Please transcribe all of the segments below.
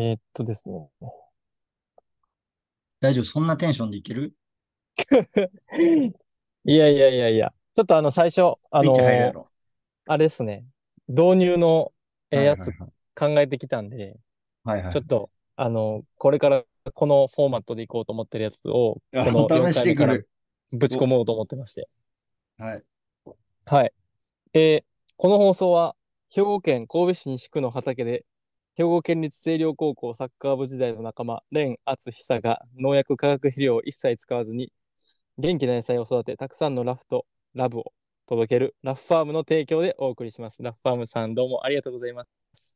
えーっとですね。大丈夫？そんなテンションでいける？いやいやいやいや。ちょっとあの、最初、あスイッチ入るやの、ろ。あれですね。導入のえーはいはいやつ考えてきたんで、はい。はいちょっと、あの、これからこのフォーマットでいこうと思ってるやつを、はい。この4試し回目からてくる。ぶち込もうと思ってまして。はい。はい。えーこの放送は、兵庫県神戸市西区の畑で、兵庫県立清涼高校サッカー部時代の仲間、蓮敦久が農薬化学肥料を一切使わずに、元気な野菜を育て、たくさんのラフとラブを届けるラフファームの提供でお送りします。ラフファームさんどうもありがとうございます。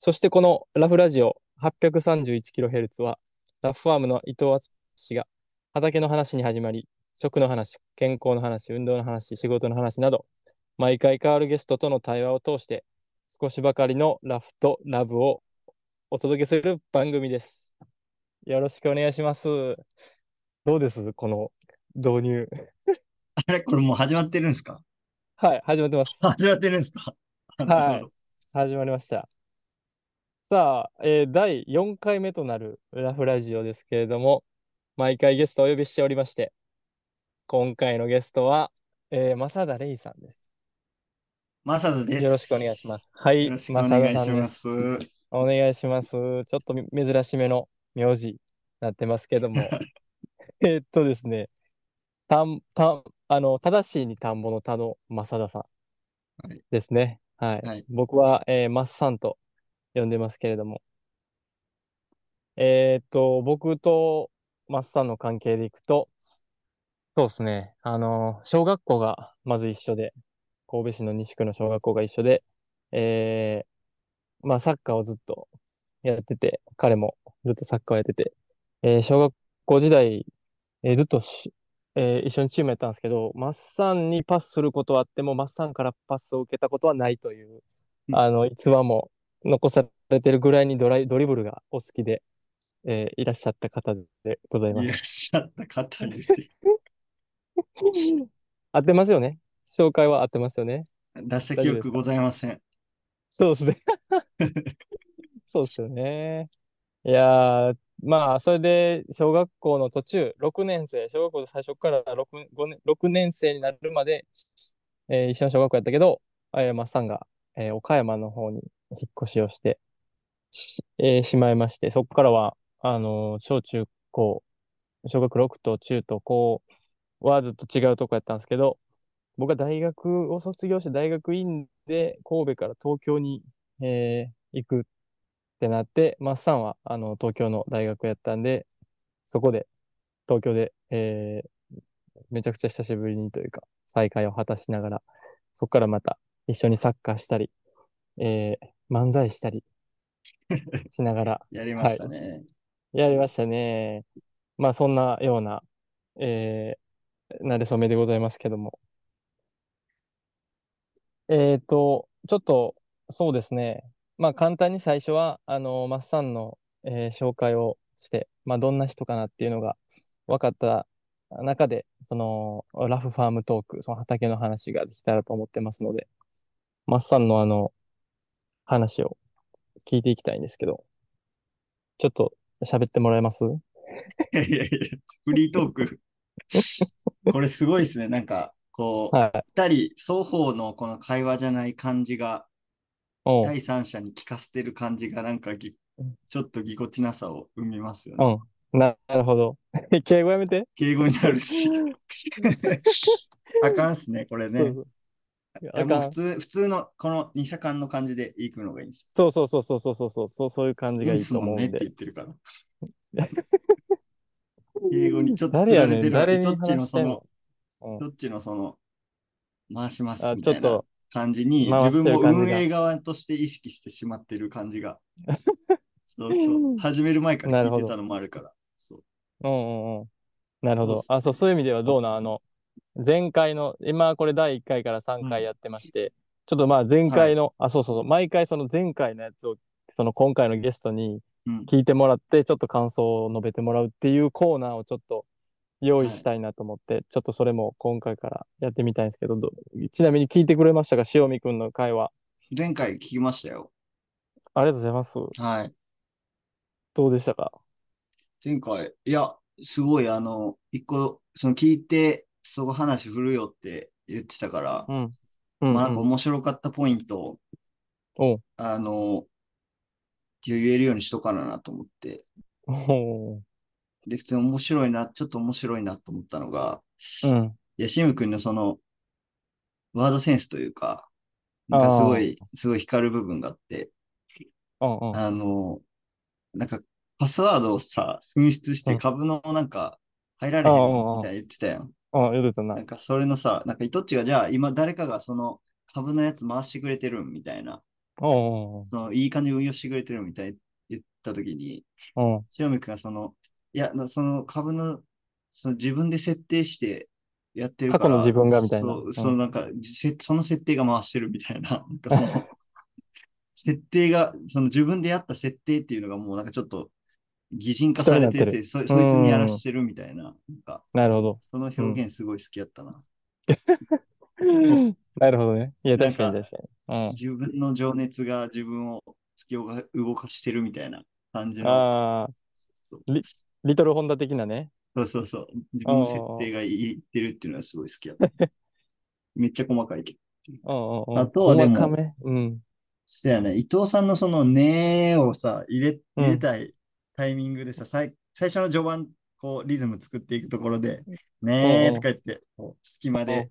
そしてこのラフラジオ 831kHz は、ラフファームの伊藤敦が畑の話に始まり、食の話、健康の話、運動の話、仕事の話など、毎回変わるゲストとの対話を通して、少しばかりのラフとラブをお届けする番組です。よろしくお願いします。どうです？この導入。あれ？これもう始まってるんですか？はい、始まってます。始まってるんですか？なるほど始まりました。さあ、えー第4回目となるラフラジオですけれども、毎回ゲストをお呼びしておりまして、今回のゲストは、えー、正田レイさんです。マサダです。よろしくお願いします。はい、よろしくお願いしま。ますお願いします。ちょっとみ珍しめの名字になってますけども。えーっとですね、たん、たん、あの、正しいに田んぼの田の正田さんはいですね。はい。はい僕は、えー、マッサンと呼んでますけれども。えーっと、僕とマッサンの関係でいくと、そうですね、あの、小学校がまず一緒で、神戸市の西区の小学校が一緒で、えー、まあ、サッカーをずっとやってて、彼もずっとサッカーをやってて、えー小学校時代、えーずっとし、えー一緒にチームやったんですけど、マッサンにパスすることはあっても、マッサンからパスを受けたことはないという、うんあの、逸話も残されてるぐらいにドライ、ドリブルがお好きで、えーいらっしゃった方でございまいらっす。しゃった方で。合ってますよね紹介は合ってますよね出した記憶ございません。そうですね。そうですよね。いやー、まあ、それで、小学校の途中、6年生、小学校で最初から 6, 5年6年生になるまで、えー一緒の小学校やったけど、えー、マッサンが、えー岡山の方に引っ越しをしてし,、えーしまいまして、そこからは、あのー小中高、小学6と中と高はずっと違うとこやったんですけど、僕は大学を卒業して大学院で神戸から東京に、えー行くってなって、マッサンはあの東京の大学やったんで、そこで東京で、えーめちゃくちゃ久しぶりにというか再会を果たしながら、そこからまた一緒にサッカーしたり、えー漫才したりしながら やりましたね。やりましたね。まあそんなような、えー、慣れ初めでございますけども。えっと、ちょっと、そうですね。まあ簡単に最初は、あの、マッサンの、えー紹介をして、まあどんな人かなっていうのが分かった中で、その、ラフファームトーク、その畑の話ができたらと思ってますので、マッサンのあの、話を聞いていきたいんですけど、ちょっと喋ってもらえます？いやいやいや、フリートーク。これすごいですね。なんか、こう、はい。二人双方のこの会話じゃない感じが、うん。第三者に聞かせてる感じが、なんかぎうんちょっとぎこちなさを生みますようね。ん。ななるほど。敬語やめて。敬語になるし。あかんっすね、これね。そうそう。もう普通、普通のこの二者間の感じで行くのがいいんですそうそうそうそうそうそうそうそうそういう感よ。じがいいですもんねってと思うんで。言ってるから。敬語にちょっと誰やねん、誰にどっちのその、うん。どっちのその、回しますあ、みたいなちょっと感じに、自分も。運営側として意識してしまってる感じが。そうそう。始める前から。聞いてたのもあるから。そう。うんうんうん。なるほど。あ、そう、そういう意味ではどうなん？あの、前回の、今これ第1回から3うん。回やってまして、ちょっとまあ前はい。回の、あ、そうそうそう、毎回その前回のやつを、その今回のゲストにうん。聞いてもらって、ちょっと感想を述べてもらうっていうコーナーをちょっと用意はい。したいなと思って、ちょっとそれも今回からやってみたいんですけど、どちなみに聞いてくれましたか？塩見くんの会話。前回聞きましたよ。ありがとうございます。はい。どうでしたか？前回、いや、すごい、あの、一個、その聞いて、そこ話振るよって言ってたから、うん。うん、まあなんかうん。面白かったポイントを。あの、言えるようにしとかななと思って、おう。で、普通に面白いな、ちょっと面白いなと思ったのが、うん。いや、シム君のその、ワードセンスというか、なんかすごい、すごい光る部分があって。あの、なんか、パスワードをさ、紛失してうん株のなんか、入られへんみたいな言ってたやん。あ、言うてたななん。か、それのさ、なんか、イトッチが、じゃあ、今誰かがその株のやつ回してくれてるみたいな、その、いい感じに運用してくれてるみたいに言ったときに。塩見君がその、いや、なその株の、その自分で設定してやってるから、過去の自分がみたいなそうう、んそのなんか、せその設定が回してるみたいな、な 設定が、その自分でやった設定っていうのがもうなんかちょっと擬人化されてて、てるそそいつにやらしてるみたいな、なるほど。その表現すごい好きやったな。なるほどね。いや、確かに確かに。自分の情熱が自分を突き動かしてるみたいな感じうん。の、ああ、リトルホンダ的なね。そうそうそう。自分の設定がいってるっていうのがすごい好きやった。めっちゃ細かいけど。うんうんうん。あとはでも。うん。そうやね。伊藤さんのそのねーをさ、入れ、うん入れたいタイミングでさ、最最初の序盤、こう、リズム作っていくところで、ねーとか言って、隙間で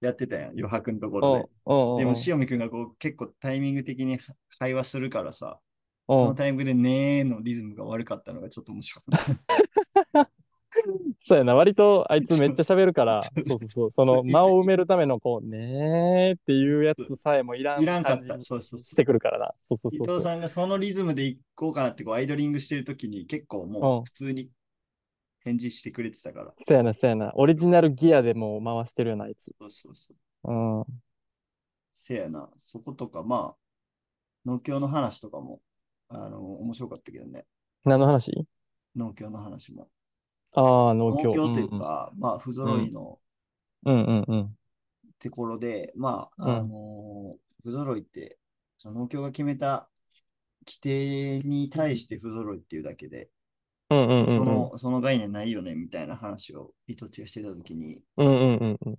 やってたやん、余白のところで。うん。でも、うん塩見くんがこう結構タイミング的に会話するからさ、うんそのタイミングでねーのリズムが悪かったのがちょっと面白かった。そうやな。割とあいつめっちゃ喋るから、そうそうそう。その間を埋めるためのこう、ねーっていうやつさえもいらんいらんかった。感じにそうそうして。くるからな。そうそう伊そうそう。藤さんがそのリズムで行こうかなってこうアイドリングしてるときに結構もう普通に返事してくれてたから。そうやな、そうやな。オリジナルギアでもう回してるよな、あいつ。そうそうそう。うん。せやな。そことか、まあ、農協の話とかも、あの、面白かったけどね。何の話？農協の話も。ああ、農協。農協というか、まあ、不揃いのうんうんうん。ところで、まあ、うんあの、不揃いって、その農協が決めた規定に対して不揃いっていうだけで、うんうんうんうん。その、その概念ないよね、みたいな話を伊藤ちがしてたときに、うんうんうん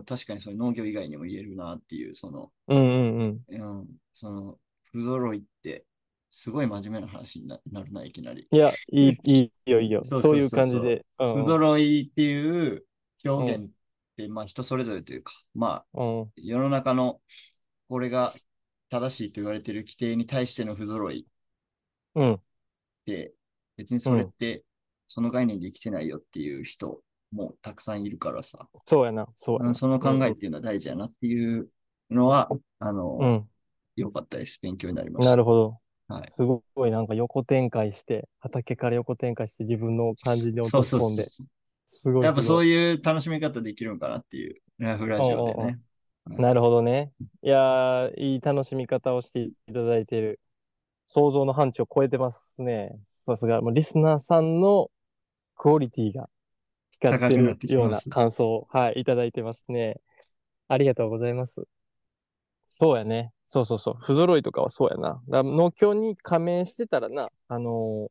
う確かにそれ農業以外にも言えるなっていう、その、うんうんうん。うん、その、不揃いって、すごい真面目な話にななるな、いきなり。いや、いい、いいよ、いいよ。そうそそううそうそういう感じで。うんいっていう表現って、まあ人それぞれというか、まあうん。世の中のこれが正しいと言われている規定に対しての不揃いうん。って、別にそれってその概念で生きてないよっていう人もたくさんいるからさ、そうやな。そうやな。その考えっていうのは大事やなっていうのは、あの、うん。良かったです。勉強になりました。なるほど。はいすごいなんか横展開して、畑から横展開して自分の感じで落とし込んで。すごいやっぱそういいう楽しみ方できるのかなっていう、ラフラジオでね。う。なるほどね。いやー、いい楽しみ方をしていただいている。想像の範疇を超えてますね。さすが。もうリスナーさんのクオリティが光ってるような感想を、はい、いただいてますね。ありがとうございます。そうやね。そうそうそう。不揃いとかはそうやな。だ農協に加盟してたらな、あのー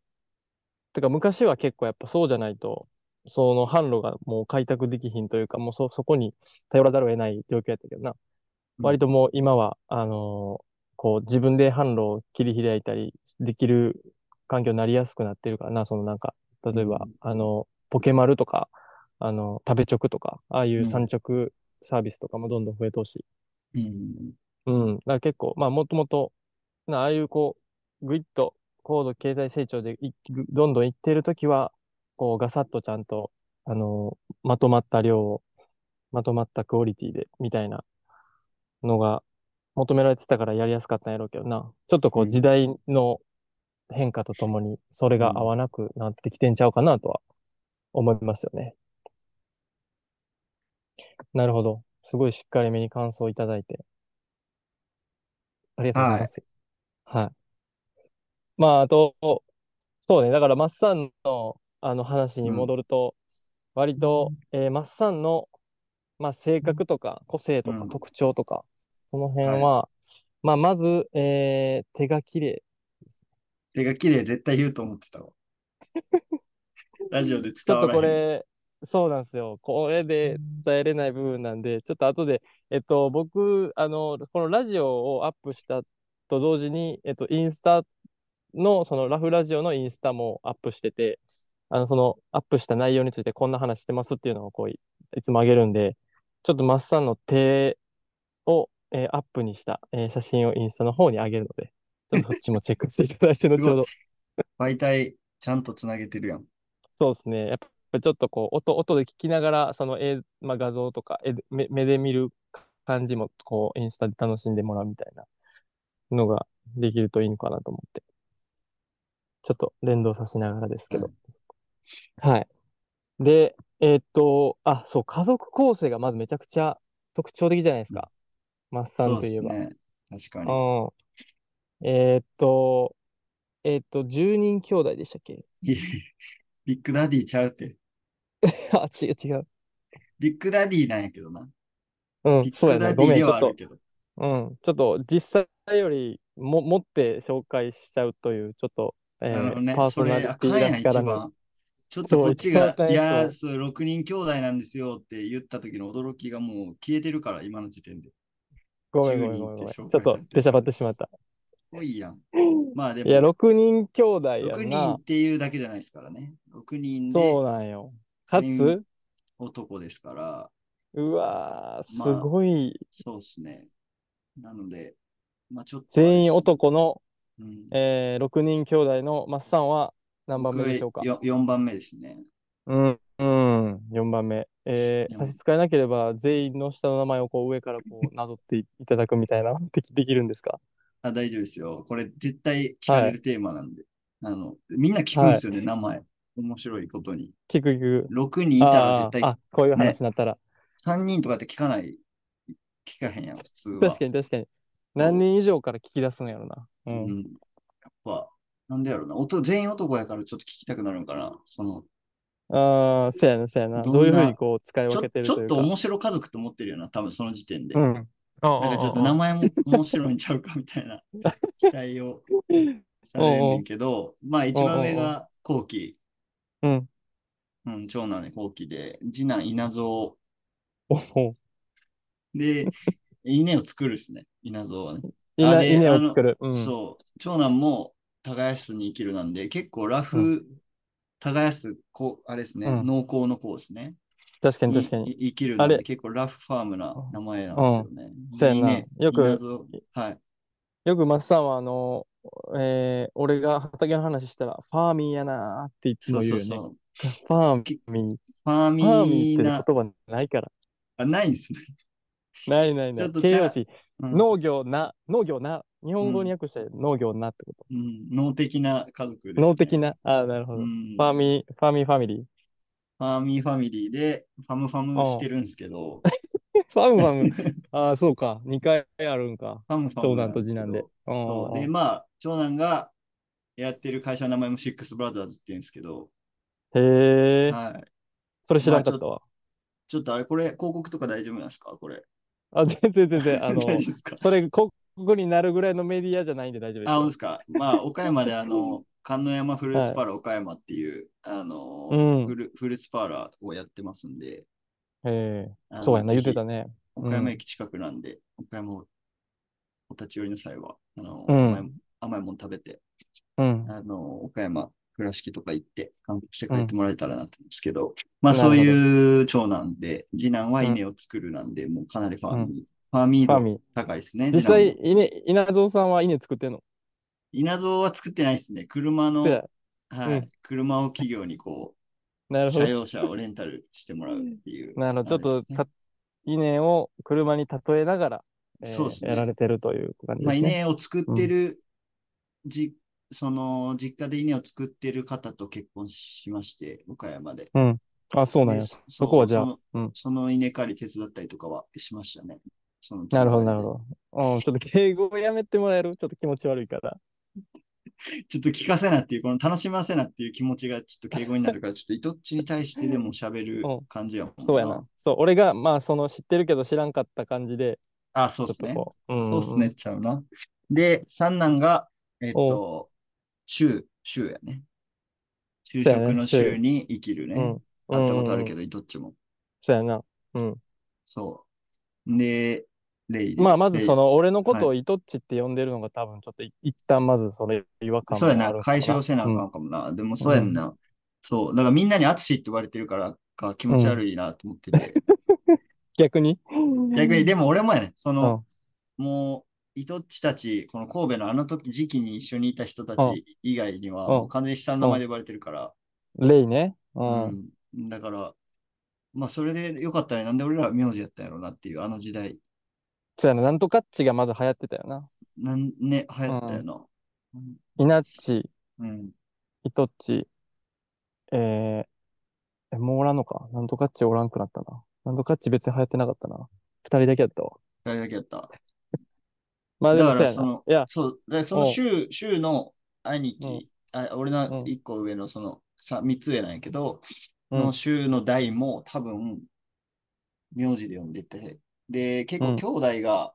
てか昔は結構やっぱそうじゃないと、その販路がもう開拓できひんというか、もうそ、そこに頼らざるを得ない状況やったけどな。うん割ともう今は、あのーこう自分で販路を切り開いたりできる環境になりやすくなってるからな、そのなんか、例えば、うんあの、ポケマルとか、あの、食べ直とか、ああいう産直サービスとかもどんどん増えてほしい。うん。うん。だから結構、まあ、もともと、なああいうこう、ぐいっと高度経済成長でいぐどんどんいってるときは、こう、ガサッとちゃんと、あの、まとまった量を、まとまったクオリティで、みたいなのが求められてたからやりやすかったんやろうけどな。ちょっとこううん時代の変化とともに、それが合わなくなってきてんちゃうかなとは思いますよね。なるほど。すごいしっかりめに感想いただいて。ありがとうございます。はい。まあ、あと、そうね。だから、マッサンの、あの話に戻ると、割と、えーマッサンの、まあ、性格とか、個性とか、うん特徴とか、その辺は、まあ、まず、えー手が綺麗です。手が綺麗絶対言うと思ってたわ。ラジオでちょっと伝わらへん。これ、そうなんですよ。これで伝えれない部分なんで、ちょっと後で、えっと、僕、あの、このラジオをアップしたと同時に、えっと、インスタの、そのラフラジオのインスタもアップしてて、あの、そのアップした内容についてこんな話してますっていうのをこうい、いつもあげるんで、ちょっとマッサンの手を、えーアップにした、えー写真をインスタの方に上げるので、ちょっとそっちもチェックしていただいて、後ほど。媒体ちゃんとつなげてるやん。そうですね。やっぱちょっとこう、音、音で聞きながら、その絵、まあ、画像とか絵で目、目で見る感じも、こう、インスタで楽しんでもらうみたいなのができるといいのかなと思って。ちょっと連動させながらですけど。はい。で、えーっと、あ、そう、家族構成がまずめちゃくちゃ特徴的じゃないですか。マッサンといえば。ですね。確かに。うん。えーっと、えーっと、10人兄弟でしたっけ？ビッグダディちゃうって。あ、違う違う。ビッグダディなんやけどな。うん、ビッそうやな。グダディごめん、ちょっとではある。けど。うん、ちょっと実際よりも持って紹介しちゃうという、ちょっと、えーなるほどね。パーソナそれ、リティらあかんやん、らぬ。一番。ちょっとこっちが、いやー、変そう、6人兄弟なんですよって言った時の驚きがもう消えてるから、今の時点で。ごめんごめん10ごめんごめん。ちょっ人って紹介されてると出しゃばってしまった。多いやん。まあでいや、も、6人兄弟や6んな人っ。ていうだけじゃないですからね。6人そうでなんよ。か全つ、男ですから、うわー、すまあごい、そうですね。なので、まあちょっと、全員。男の、うん、えー、6人兄弟のマッサンは何番目でしょうか？僕よ ?4 番目ですね。うん、うん、4番目。えー、四差し支えなければ、全員の下の名前をこう上からこうなぞっていただくみたいな、できできるんですか？あ、大丈夫ですよ。これ絶対聞かれるテーマなんで。あの、みんな聞くんですよね、名前。面白いことに。聞く聞く。6人いたら絶対あこういう話になったら。3人とかって聞かない、聞かへんやん、普通は。確かに確かに。何人以上から聞き出すんやろな。う。うんん。やっぱ、なんでやろうな。音全員男やからちょっと聞きたくなるんかな。その、ああ、そうやな、そうやな。どういうふうにこう使い分けてるというか。ちょっと面白家族と思ってるよな、多分その時点で。うん。なんかちょっと名前も面白いんちゃうかみたいな期待をされるんだけど、まあ一番上が後期、うん。うん、長男で後期で、次男稲造おお。で、稲を作るですね、稲造はね。稲を作る。うん。そう、長男も耕すに生きるなんで、結構ラフ、耕す、こう、あれですね、うん農耕の子ですね。確かに確かに。生きるなんで、あれ結構ラフファームな名前なんですよね。そうやな稲よくはい。よくマッサンは、あの、えー、俺が畑の話したら、ファーミーやなーっていつそうも言よね。そううそう。ファーミー。ファーミファーミーって言葉ないから。あ、ないんですね。ないないない。ちょっとちゃ形容詞。うん農業な、農業な。日本語に訳して農業なってこと。うん、脳的な家族です、ね。農的な？ああ、なるほど。うんファーミー、ファーミーファミリー。ファーミーファミリーで、ファムファムしてるんですけど、ファムファム。ああ、そうか。2回あるんか。ファムファ長ムなんですけど男と次男で。うんそう。で、まあ、長男がやってる会社の名前もシックスブラザーズって言うんですけど、へえ、はい。それ知らんかったわ。ちょっとあれ、これ、広告とか大丈夫なんですか？これ。あ、全然全然、あの、大丈夫ですか？それ、広告になるぐらいのメディアじゃないんで大丈夫ですあ、よ。本当ですか？まあ、岡山であの、観音山フルーツパーラー岡山っていう、あの、うんフル、フルーツパーラーをやってますんで、へあのえ、そうやな、言ってたね。岡山駅近くなんで、岡山をお立ち寄りの際は、あの、うん。甘いもの食べて、うん。あの、岡山倉敷とか行って、観光して帰ってもらえたらなと思うんですけど、まあそういう長男で、次男は稲を作るなんで、もうかなりファーミー、ファーミー。高いですね。実際、稲、稲造さんは稲作ってんの？稲造は作ってないですね。車の、はい、うん。車を企業にこう、なるほど。車用車をレンタルしてもらうっていう。なるほど。ちょっと、た稲を車に例えながら、えーそうですねやられてるという感じまあ、ですね。稲を作ってる、じ、その、実家で稲を作ってる方と結婚しまして、岡山で。うん。あ、そうなんや。でそそこはじゃあその、うん。その稲刈り手伝ったりとかはしましたね。なるほど、なるど。ほど。うん、ちょっと敬語をやめてもらえる？ちょっと気持ち悪いから。ちょっと聞かせなっていう、この楽しませなっていう気持ちがちょっと敬語になるから、ちょっとイトッチに対してでも喋るうん感じやもんそうやな。。そう、俺が、まあ、その知ってるけど知らんかった感じで、あ、そうっすね。こう。んそうっすね、。ちゃうな。で、三男が、えっと、週、週やね。就職の週に生きるね。うん。会ったことあるけど。ど、どっちも。そうやな。うん。そう。でまあ、まずその、の、俺のことはをイトッチって呼んでるのが多分ちょっとい一旦まずそれ違和感そうやな、解消せなあかうんんかもな。でもそうやんな。そう。だからみんなに淳って言われてるからか気持ち悪いなと思ってて。逆に？逆に、でも俺もやね、その、うんもう、イトッチたち、この神戸のあの時、時期に一緒にいた人たうんち以外には、完全に下の名前で呼ばれてるから、レイね。う。うんん。だから、まあ、それでよかったね。なんで俺ら名字やったんやろうなっていう、あの時代。そうやな。なんとかっちがまず流行ってたよな。なんね、流行ったよな。うんイナッチ、うん。イトッチ、えー、えもうおらんのか？なんとかっちおらんくなったな。なんとかっち別に流行ってなかったな。二人だけやったわ。二人だけやった。まあでもだそうやなの。いや、そう、でその週、週の兄貴、うんあ俺の一個上のその、さ三つ上なんやけど、うんの週の代も多分、名字で呼んでて、で、結うん構兄弟が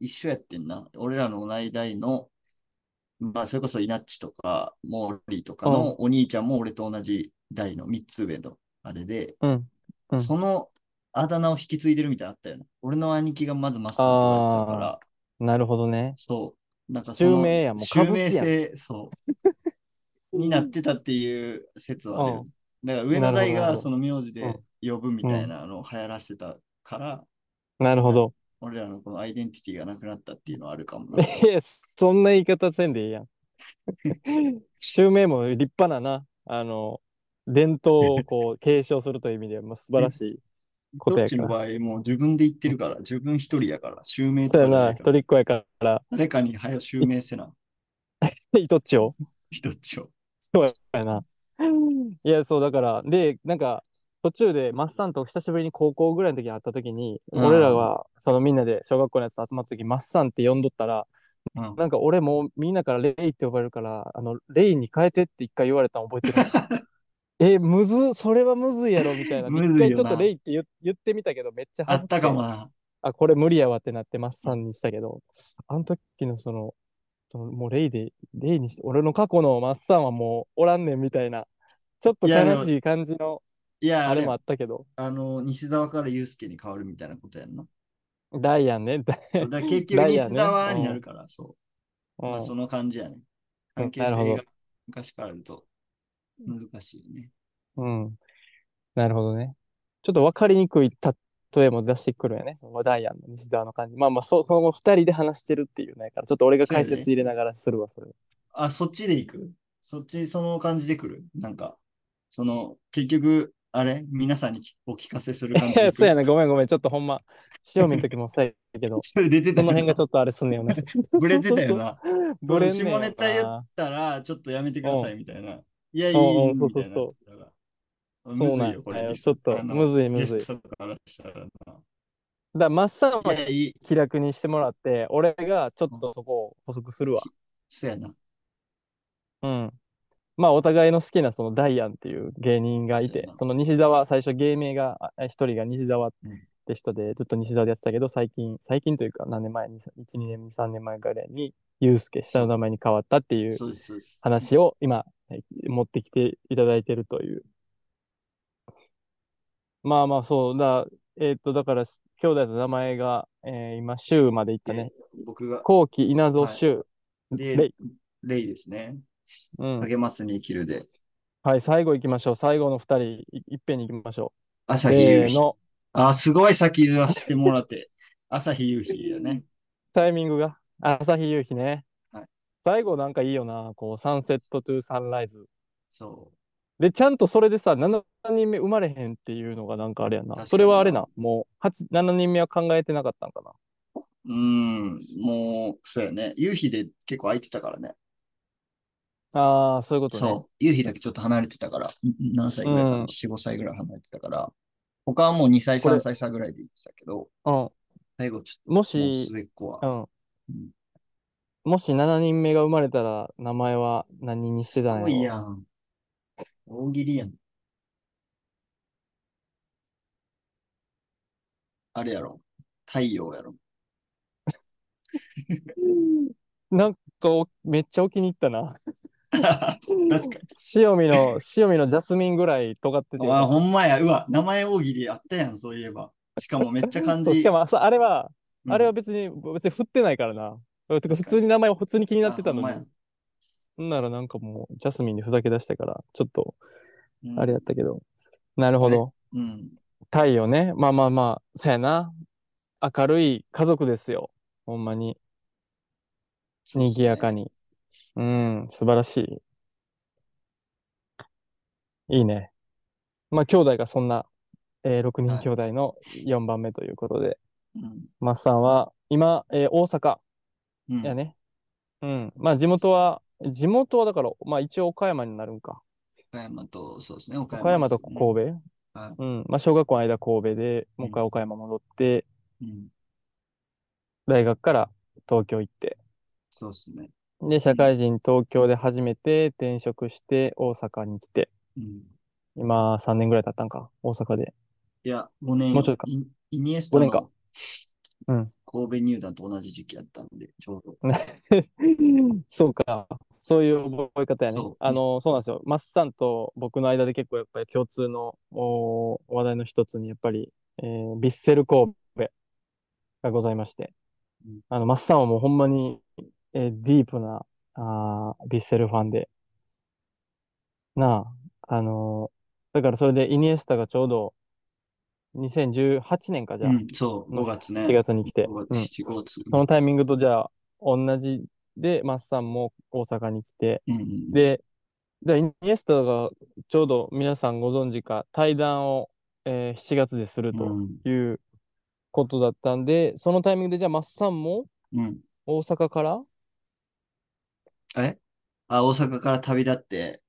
一緒やってんな。俺らの同い代の、まあ、それこそイナッチとか、モーリーとかのお兄ちゃんも俺と同じ代の三つ上のあれで、うん。うんそのあだ名を引き継いでるみたいなのあったよね。俺の兄貴がまずマッサンって言われてたから、なるほどね。そう。なんかその襲名やもう歌襲名性、そう。になってたっていう説はあるようだから上の代なるほどなるほどがその名字で呼ぶみたいなのを流行らせてたから、なるほど。俺らのこのアイデンティティがなくなったっていうのはあるかもな。いや、そんな言い方せんでいいやん。襲名も立派なな、あの、伝統をこう 継承するという意味ではもう素晴らしいことどっやから。ちの場合、もう自分で言ってるから、自分一人やから、襲名そうやな、一人っ子やから、誰かに早襲名せな、イトッチを。一つを。そうやな。いや、そうだから、で、なんか、途中でマッサンと久しぶりに高校ぐらいの時に会った時に、うん。俺らはそのみんなで小学校のやつ集まった時マッサンって呼んどったら、うん。なんか俺もみんなからレイって呼ばれるから、あの、レイに変えてって一回言われたの覚えてる。え、むず、それはむずいやろみたいな。むずいよな。一回ちょっとレイって言言ってみたけど、めっちゃあっ恥ずくて。たかもな。あ、これ無理やわってなってマッサンにしたけど、あの時のその、そのもうレイで、レイにして、俺の過去のマッサンはもうおらんねんみたいな、ちょっといやでも悲しい感じのいや、あれあれもあったけど、あの、西沢からユースケに変わるみたいなことやんな。ダイアンね。ダイだから結局ダイヤね西沢になるから、そう。うんまあその感じやね。関係なるほど性が昔からあると難しいね。うん。なるほどね。ちょっと分かりにくい例えも出してくるよね。そのダイアンの西澤の感じ。まあまあ、そその二人で話してるっていうねから、ちょっと俺が解説入れながらするわ、それ。あ、そっちで行く？そっち、その感じで来る？なんか、その、結局、あれ？皆さんにお聞かせする感じ そうやな、ごめんごめん。ちょっとほんま、塩見の時もそうやけど、それ出てたそのよ辺がちょっとあれすんねよな。ブレてたよな。ブレ下ネタ言なったら、ちょっとやめてくださいみたいな。いや、いい。そうそうそうそうなんよ、これ。ちょっとむずいむずい。だから、マッサンは。気楽にしてもらって、俺がちょっとそこを補足するわ。そうやな。うん。まあ、お互いの好きなそのダイアンっていう芸人がいてその西澤、最初芸名が、あ一人が西澤っうんて人で、ずっと西澤でやってたけど、最近、最近というか何年前に、1、2年、3年前ぐらいに、ユうスケ、下の名前に変わったっていう。話を今、え持ってきていただいてるという。まあまあ、そうだ、えーっと、だから、兄弟の名前が、えー今、州まで行ったね。僕が、後期稲造州、でレイ。レイですね。うん。励ますに生きるで。はい、最後行きましょう。最後の二人、いいっぺんに行きましょう。朝日夕日。あ、すごい先言わせてもらって。朝日夕日だね。タイミングが？朝日夕日ね。はい最後なんかいいよな。こう、サンセットトゥサンライズ。そで、ちゃんとそれでさ、7人目生まれへんっていうのがなんかあれやな。それはあれな。もう、8、7人目は考えてなかったんかな。う。うん、もう、そうやね。夕日で結構空いてたからね。ああ、そういうことね。そう。夕日だけちょっと離れてたから。ん何歳ぐらいかな、うん ?4、5歳ぐらい離れてたから。他はもう2歳、これ3歳差ぐらいで行ってたけど、うん。最後ちょっもと、もうし、末っ子はう。ん。うんもし7人目が生まれたら、名前は何にしてすごたんやろ？いやん。大喜利やん。あれやろ。太陽やろ。なんとめっちゃお気に入ったな。確か塩見の、塩見のジャスミンぐらい尖っててあ、ほんまや。うわ、名前大喜利あったやん、そういえば。しかもめっちゃ漢字。そうしかも、そうあれは、うんあれは別に、別に振ってないからな。てか普通に名前を普通に気になってたのあほんに。ほんならなんかもう、ジャスミンでふざけ出したから、ちょっと、あれやったけど。なるほど。うん。太陽ね。まあまあまあ、そうやな。明るい家族ですよ。ほんまに。賑やかに。うん、素晴らしい。いいね。まあ、兄弟がそんな、えー6人はい兄弟の4番目ということで、うん。マッさんは今、えー大阪うんやね。うん。まあ、地元は、地元はだから、まあ一応岡山になるんか。岡山と、そうですね、岡岡山とですね神戸？はいうん。まあ、小学校の間神戸で、もう一回岡山戻って、うん。大学から東京行って、そうですね。で、社会人東京で初めて転職して大阪に来て、うん。今3年ぐらい経ったんか、大阪で。いや、5年、もうちょいかイイニエスタ5年かのうん。神戸入団と同じ時期やったんで、ちょうど。そうか。そういう覚え方やねそう。あの、そうなんですよ。マッサンと僕の間で結構やっぱり共通のお話題の一つに、やっぱり、えー、ビッセル神戸がございましてうん。あの、マッサンはもうほんまに、えーディープな、あービッセルファンで。なあ、あのーだからそれでイニエスタがちょうど2018年かじゃあ、うん、そう、5月ね。7月に来て。5うん月、7月。そのタイミングとじゃあ、同じで、マッサンも大阪に来て、うんうん、で、でイニエスタがちょうど皆さんご存知か、対談を、えー7月でするとうん、いうことだったんで、そのタイミングでじゃあマッサンもうん。大阪からえ？あ、大阪から旅立って、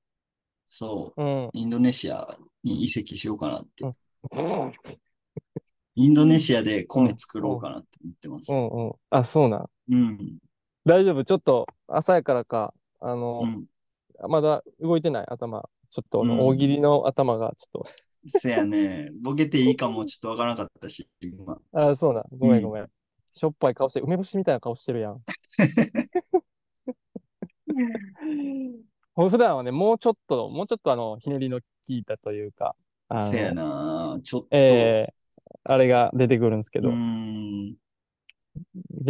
そう、うん。インドネシアに移籍しようかなって。うんインドネシアで米作ろうかなって思ってます。うんうん。あ、そうなん。うん。大丈夫？ちょっと朝やからか、あの、うん。まだ動いてない？頭。ちょっと大喜利の頭がちょっせやね。ボケていいかもちょっとわからなかったし、今。と、あ、そうなん。ごめうんんごめん。しょっぱい顔して、梅干しみたいな顔してるやん。普段はね、もうちょっと、もうちょっとあの、ひねりの効いたというか、せやな。ちょっと。えー、あれが出てくるんですけど。リ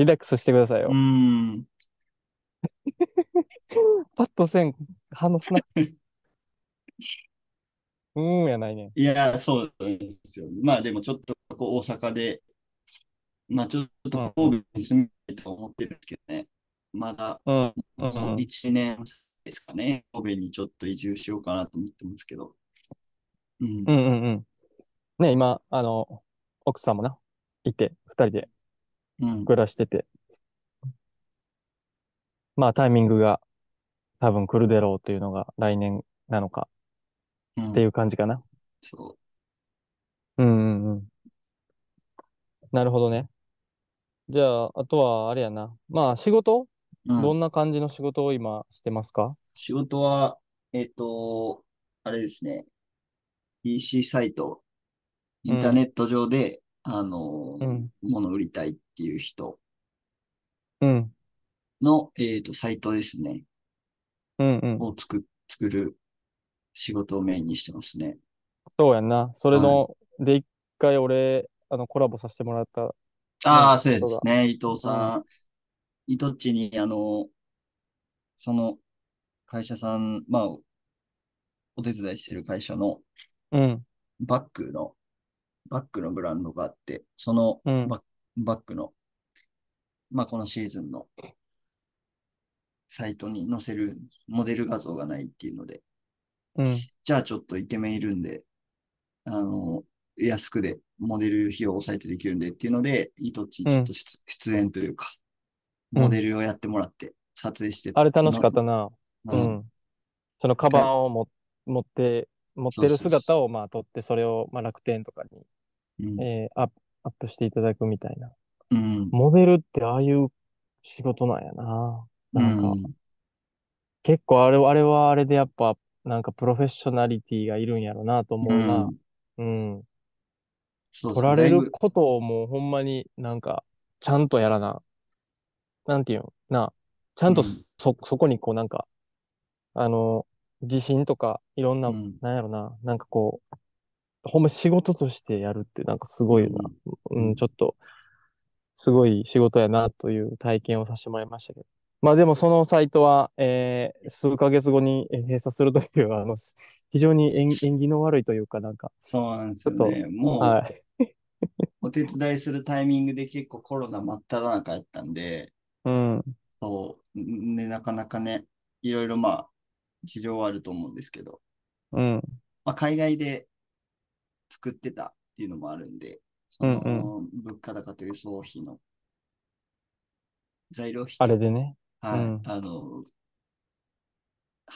ラックスしてくださいよ。パッとせん、反応すな。うーんやないね。いや、そうなんですよ。まあでもちょっとこう大阪で、まあちょっと神戸に住みたいと思ってるんですけどね。まだうん。うんもううん1年ですかね。神戸にちょっと移住しようかなと思ってますけど。うんう。んうんうん。ね、今、あの、奥さんもな、いて、二人でうん。暮らしてて、まあタイミングが多分来るだろうというのが来年なのかうんっていう感じかな。そうんうんうん。なるほどね。じゃあ、あとはあれやな。まあ仕事、う。うんどんな感じの仕事を今してますか？仕事は、えっと、あれですね。EC サイト、インターネット上で、あの、うん物売りたいっていう人うん。の、えっと、サイトですね。うんうん。を作、作る仕事をメインにしてますね。そうやんな。それの、で、一回俺、あの、コラボさせてもらった。ああ、ねそうですね。伊藤さん、伊藤っちに、あの、その会社さん、まあ、お手伝いしてる会社のうん。バッグの、バッグのブランドがあって、そのうんバッバッグの、まあ、このシーズンのサイトに載せるモデル画像がないっていうので、うん。じゃあちょっとイケメンいるんで、あの、安くでモデル費用を抑えてできるんでっていうので、伊藤っちにちょっと出,、出演というか、うんモデルをやってもらって、撮影してあれ楽しかったな。う。うんん。そのカバンをも持って、持ってるそうそうそう姿をまあ撮って、それをまあ楽天とかに、うん。えーアップアップしていただくみたいな。うん。モデルってああいう仕事なんやな。なんか、うん結構あれ、あれはあれでやっぱ、なんかプロフェッショナリティがいるんやろなと思うな。うん。そう取られることをもうほんまになんか、ちゃんとやらな。なんていうの？な。ちゃんとうんそ、そこにこうなんか、あの、自信とか、いろんな、うん。なんやろな、なんかこう、ほんま仕事としてやるってなんかすごいな、ううんん、ちょっと、すごい仕事やなという体験をさせてもらいましたけど。まあでもそのサイトは、えー数ヶ月後にえー閉鎖するという、あの、非常に縁 縁起の悪いというか、なんか、そうなんですちょっと、よね。もう、はい。お手伝いするタイミングで結構コロナ真っ只中やったんで、うん、そう、ね、なかなかね、いろいろまあ、事情はあると思うんですけど、うん、まあ、海外で作ってたっていうのもあるんで、その、うん物価高という総費の材料費とあれでね。はい、うん。あの、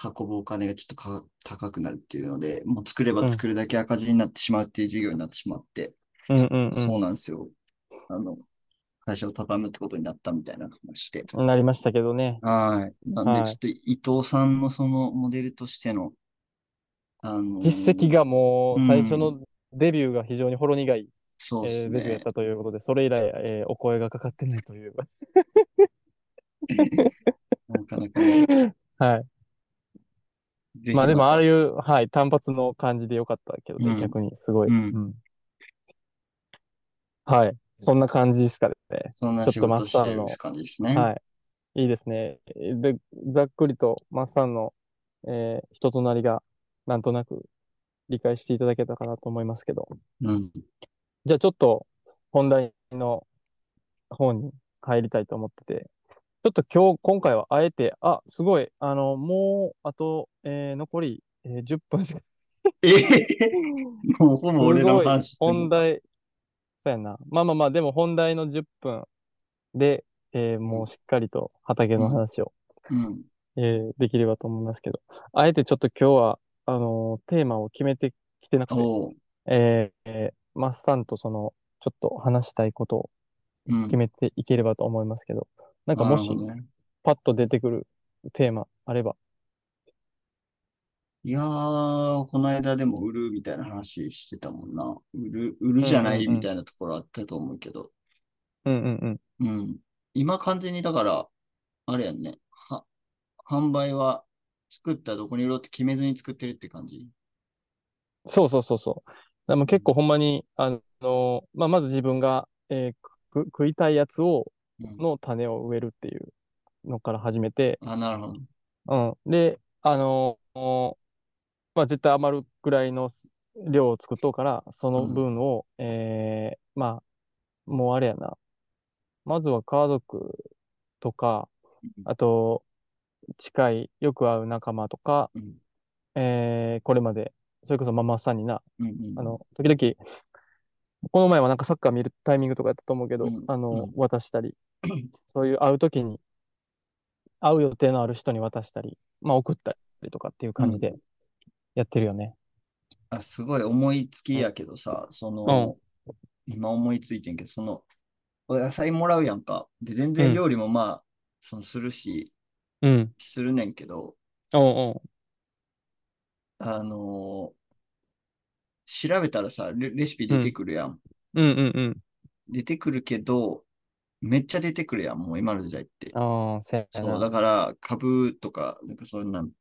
運ぶお金がちょっとか高くなるっていうので、もう作れば作るだけ赤字になってしまうっていう授業になってしまって、うん、うん、そうなんですよ。あの、会社を畳むってことになったみたいな話で。うん。なりましたけどね。はい。なんで、はいちょっと伊藤さんのそのモデルとしての、あのー実績がもううん最初のデビューが非常にほろ苦い、そうですえーデビューやっね。たということで、それ以来、えーお声がかかってないという。なかなかね、はい。まあでも、たああいう、はい、単発の感じでよかったけどね、うん逆に、すごい。うんうんはい。そんな感じですかね。そんな仕ちょっとマ事してる感じですね。はい。いいですね。で、ざっくりと、マッサンの、えー人となりが、なんとなく理解していただけたかなと思いますけど。うん。じゃあちょっと、本題の方に入りたいと思ってて、ちょっと今日、今回はあえて、あ、すごい、あの、もう、あと、えー残り、えー10分しかええ もうほぼ俺のすごい話本題、そうやな。まあまあまあ、でも本題の10分で、えーもうしっかりと畑の話を、うん。えーできればと思いますけど、あえてちょっと今日は、あのーテーマを決めてきてなくて、おう。えーえーマッサンとその、ちょっと話したいことをうん。決めていければと思いますけど、なんかもしなるほどね。パッと出てくるテーマあれば。いやー、この間でも売るみたいな話してたもんな。売る、売るじゃないうんうんうんみたいなところあったと思うけど。うんうんうん。うん。今完全にだから、あれやんね。は、販売は作ったらどこに売ろうって決めずに作ってるって感じ？そうそうそうそう。でも結構ほんまに、あの、まあ、まず自分が、えーく食いたいやつを、うん。の種を植えるっていうのから始めて、あ、なるほど。うん。で、あのーまあ、絶対余るぐらいの量を作っとうから、その分を、えーまあ、もうあれやな。まずは家族とか、あと、近い、よく会う仲間とか、うん。えーこれまで、それこそママさんにな、うんうん。あの、時々、この前はなんかサッカー見るタイミングとかやったと思うけど、うん。あの、うん。渡したり、そういう会う時に、会う予定のある人に渡したり、まあ送ったりとかっていう感じでやってるよね。あ、すごい思いつきやけどさ、その、今思いついてんけど、その、お野菜もらうやんか。で、全然料理もまあ、そのするし、うん。するねんけど、おうあのー調べたらさレ、レシピ出てくるやん。うん。うんうんうん。出てくるけど、めっちゃ出てくるやん、もう今の時代って。ああ、そう、な。だから、株とか、なんかそんなん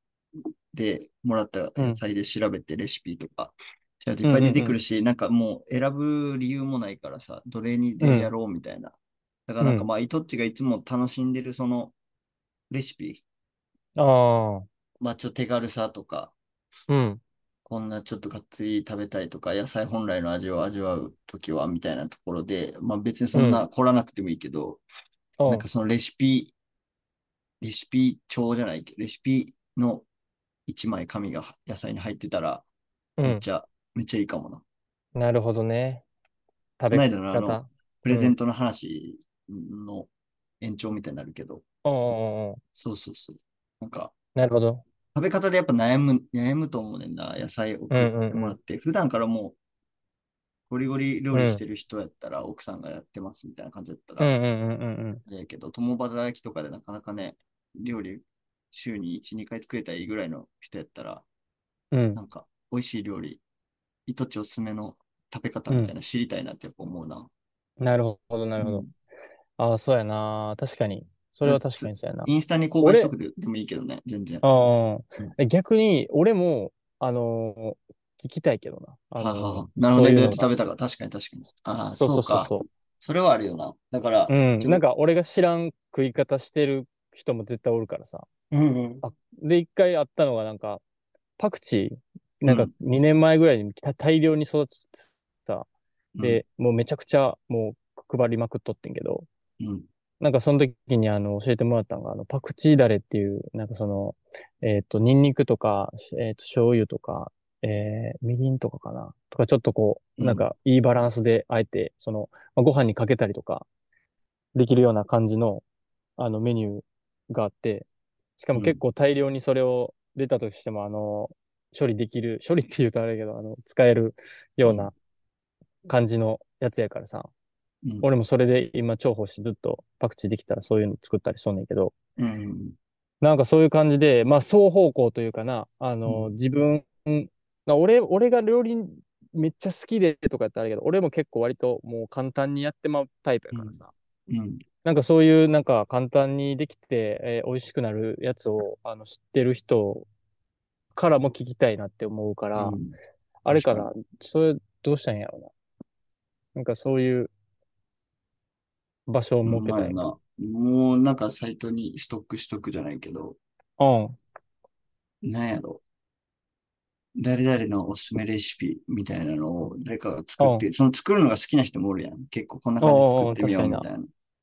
でもらった野菜で調べてレシピとか、いっぱい出てくるし、なんかもう選ぶ理由もないからさ、どれにでやろうみたいな。だからなんかうん。まあ、イトッチがいつも楽しんでるそのレシピ、ああ、まあちょっと手軽さとか、うん。こんなちょっとがっつり食べたいとか、野菜本来の味を味わうときは、みたいなところで、まあ別にそんな凝らなくてもいいけど、おなんかそのレシピ、レシピ帳じゃないけ？ど、レシピの一枚紙が野菜に入ってたら、うん。めっちゃ、めっちゃいいかもな。なるほどね。食べこの間のあの方。プレゼントの話の延長みたいになるけど、おうおうおうそうそうそう。なんか、なるほど。食べ方でやっぱ悩む、悩むと思うねんな、野菜を送ってもらって。普段からもう、ゴリゴリ料理してる人やったら、奥さんがやってますみたいな感じだったら、うんうんうんうんあれやけど、共働きとかでなかなかね、料理週に1、2回作れたらいいぐらいの人やったら、うん。うんなんか、美味しい料理、いとちおすすめの食べ方みたいなの知りたいなってやっぱ思うな。なるほど、なるほど。うんああ、そうやな。確かに。それは確かにそうやな。インスタに公開しとくででもいいけどね、全然。ああ、逆に、俺も、あのー聞きたいけどな。あはのーははなるほどね。どうやって食べたか。確かに確かに。ああ、そうそうか。そうそうそそれはあるよな。だから、う。うん。なんか、俺が知らん食い方してる人も絶対おるからさ。うんうん。で、一回あったのが、なんか、パクチー、なんかうん。2年前ぐらいにた大量に育ててさ、うん、で、もうめちゃくちゃもう配りまくっとってんけど、うん、なんかその時にあの教えてもらったのが、あのパクチーだれっていう、なんかその、えっ、と、ニンニクとか、えっ、と、醤油とか、えー、みりんとかかな。とか、ちょっとこう、うん。なんかいいバランスであえて、その、まあ、ご飯にかけたりとか、できるような感じの、あのメニューがあって、しかも結構大量にそれを出たとしても、あの、処理できる、処理って言うとあれだけど、あの、使えるような感じのやつやからさ、うん。俺もそれで今重宝してずっとパクチーできたらそういうの作ったりしとんねんけど、うん。なんかそういう感じで、まあ双方向というかな、あの、うん。自分、な俺、俺が料理めっちゃ好きでとかやったらあれやけど、俺も結構割ともう簡単にやってまうタイプやからさ、うん。なんかそういうなんか簡単にできて、えー美味しくなるやつをあの知ってる人からも聞きたいなって思うから、うんあれか確な、それどうしたんやろうな。なんかそういう場所を設けたい。もうなんかサイトにストックしとくじゃないけど、うん。なんやろ。誰々のおすすめレシピみたいなのを誰かが作って、その作るのが好きな人もおるやん。結構こんな感じで作ってみようみたいな。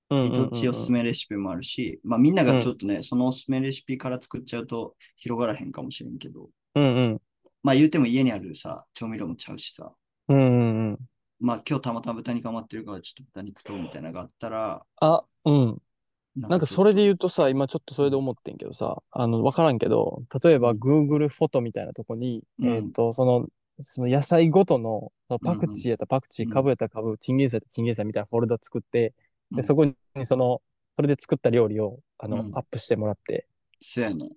うんうんどっうん。うんちおすすめレシピもあるし、まあみんながちょっとね、そのおすすめレシピから作っちゃうと広がらへんかもしれんけど、うんうん。まあ言うても家にあるさ、調味料もちゃうしさ、うんうんうん。まあ今日たまたま豚肉余ってるからちょっと豚肉とみたいなのがあったら、あ、うん。なんかそれで言ううとさ、今ちょっとそれで思ってんけどさ、あの、わからんけど、例えば Google フォトみたいなとこに、うん。えっと、その、その野菜ごとの、パクチーやったらパクチー、うん。カブやったらカブ、チンゲン菜やったらチンゲン菜みたいなフォルダ作って、で、うんそこにその、それで作った料理を、あの、うんアップしてもらって、そうやね。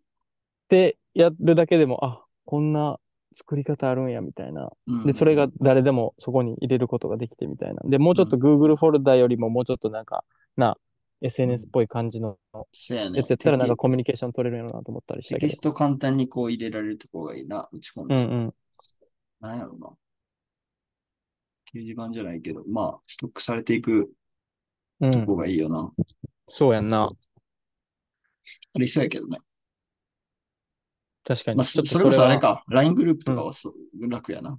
で、やるだけでも、あ、こんな作り方あるんや、みたいな。うんで、それが誰でもそこに入れることができてみたいな。で、もうちょっと Google フォルダよりももうちょっとなんか、な、SNS っぽい感じのそうやね。やつやったらなんかテコミュニケーション取れるやろなと思ったりしたけどキテキス。ト簡単にこう入れられるとこがいいな、打ち込んで。うんうん。なんやろな。掲示板じゃないけど、まあ、ストックされていくうこがいいよな。そうやんな。ありそうやけどね。確かに。まあ、そそれこそあれは。か、LINE グループとかはそう楽やな。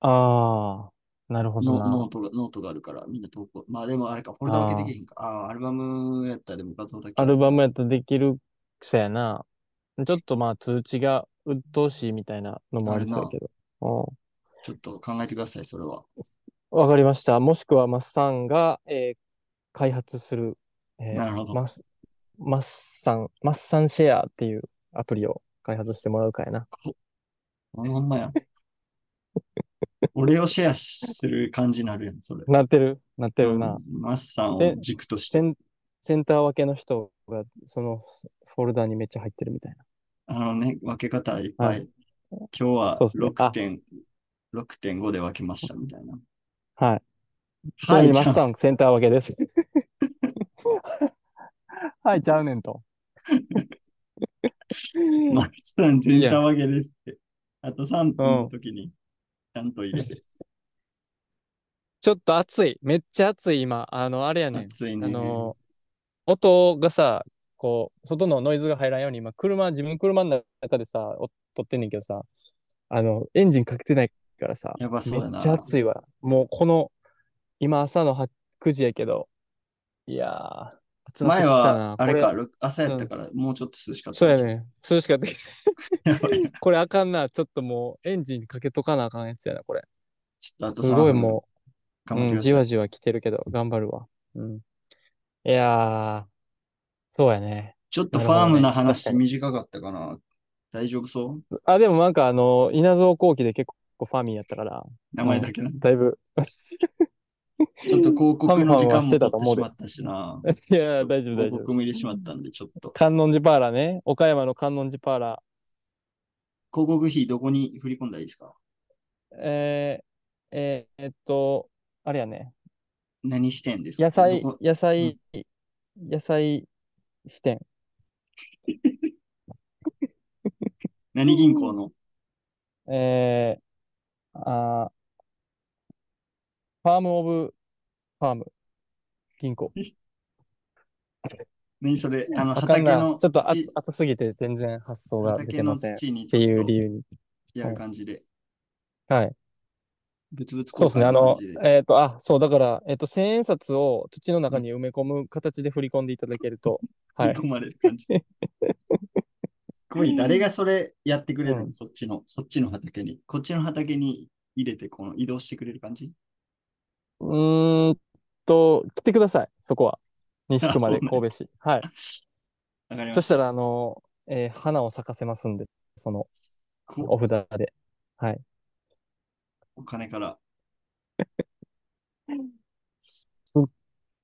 ああ、なるほどな。ノノートが、ノートがあるから、みんな投稿。まあでもあれか、フォルダ分けできへんか。ああー、アルバムやったらでも画像だけ。アルバムやったらできるそうやな。ちょっとまあ通知が鬱陶しいみたいなのもありそうやけど。うんちょっと考えてください、それは。わかりました。もしくはマッサンが、えー開発する、えーマス、マッサン、マッサンシェアっていうアプリを開発してもらうかやな。あほんまや。俺をシェアする感じになるやん、それ。なってるなってるな。うんマッサンでを軸として。センター分けの人がそのフォルダにめっちゃ入ってるみたいな。あのね、分け方いっぱい。はい今日はそうっすねあ6点、6.5で分けましたみたいな。はい。はい、マッサンセンター分けです。はい、ちゃうねんと。マッサン全タ分けですって。あと3分の時にちゃんと入れて。ちょっと暑い。めっちゃ暑い今。あの、あれやねん。熱いね。あの、音がさ、こう、外のノイズが入らんように、今、車、自分車の中でさ、お撮ってんねんけどさ、あの、エンジンかけてないからさ、やばそうだなめっちゃ暑いわ。もう、この、今朝の8 9時やけど、いやー、前は、。あれか、朝やったから、もうちょっと涼しかった。そうや。ね。涼しかった。これあかんな。ちょっともう、エンジンかけとかなあかんやつやな、これ。ちょっとすごい3分もう、うん。じわじわ来てるけど、頑張るわ。うん。いやー、そうやね。ちょっとファームな確話短かったかな。大丈夫そう？あ、でもなんかあの、稲造後期で結構ファーミーやったから、名前だけな。だいぶ。ちょっと広告の時間も取ってしまったしな。いや、大丈夫、大広丈夫。告も入れてしまったんで、ちょっと。観音寺パーラーね。岡山の観音寺パーラ広告費どこに振り込んだらいいですか？ー。えー、えーえっと、あれやね。何してんですか？野菜野菜、野菜支店。何銀行の？えー、あーファームオブファーム銀行。何それ？あのわかんない。畑のちょっと土熱熱すぎて全然発想が出畑のてません。っ土にちていう理由に。やる感じで、はい。物々交そうですね。換あのの感じで。、えっ、と、あ、そう、だから、えっ、と、千円札を土の中に埋め込む形で振り込んでいただけると、はい振り。込まれる感じ。すごい、誰がそれやってくれるの、うんそっちの、そっちの畑に。こっちの畑に入れて、この移動してくれる感じ？うーんと、来てください、そこは。西区まで神戸市。はい。わかりまし。そしたたら、あの、えー花を咲かせますんで、そのこお札で。はい。お金から。すっ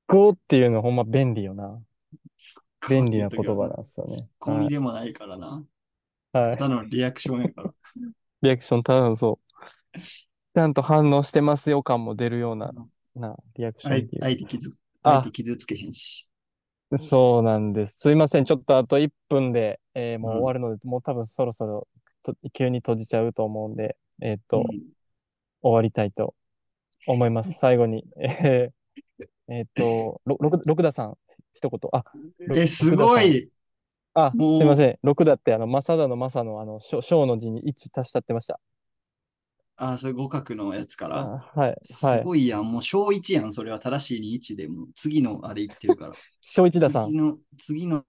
ごーっていうのはほんま便利よな。便利な言葉なんですよね。コミでもないからな。はい。はいただのリアクションやから。リアクション、ただそう。ちゃんと反応してますよ感も出るような、な、リアクション相っていう。相手傷、あ相手傷つけへんし。そうなんです。すいません。ちょっとあと1分で、えーもううん終わるので、もう多分そろそろと急に閉じちゃうと思うんで、えっ、と、うん終わりたいと思います。最後に。えーえっ、と、ろろく六田さん、一言。あ、ろえ、すごい。あ、もうすいません。六田って、あの、正田の正の、あの、小小の字に1足しちゃってました。あ、それ互角のやつかあら。はい。すはい。ごいやん。もう小1やん。それは正しいに1で、もう次のあれ言ってるから。小一田さん次。の、次の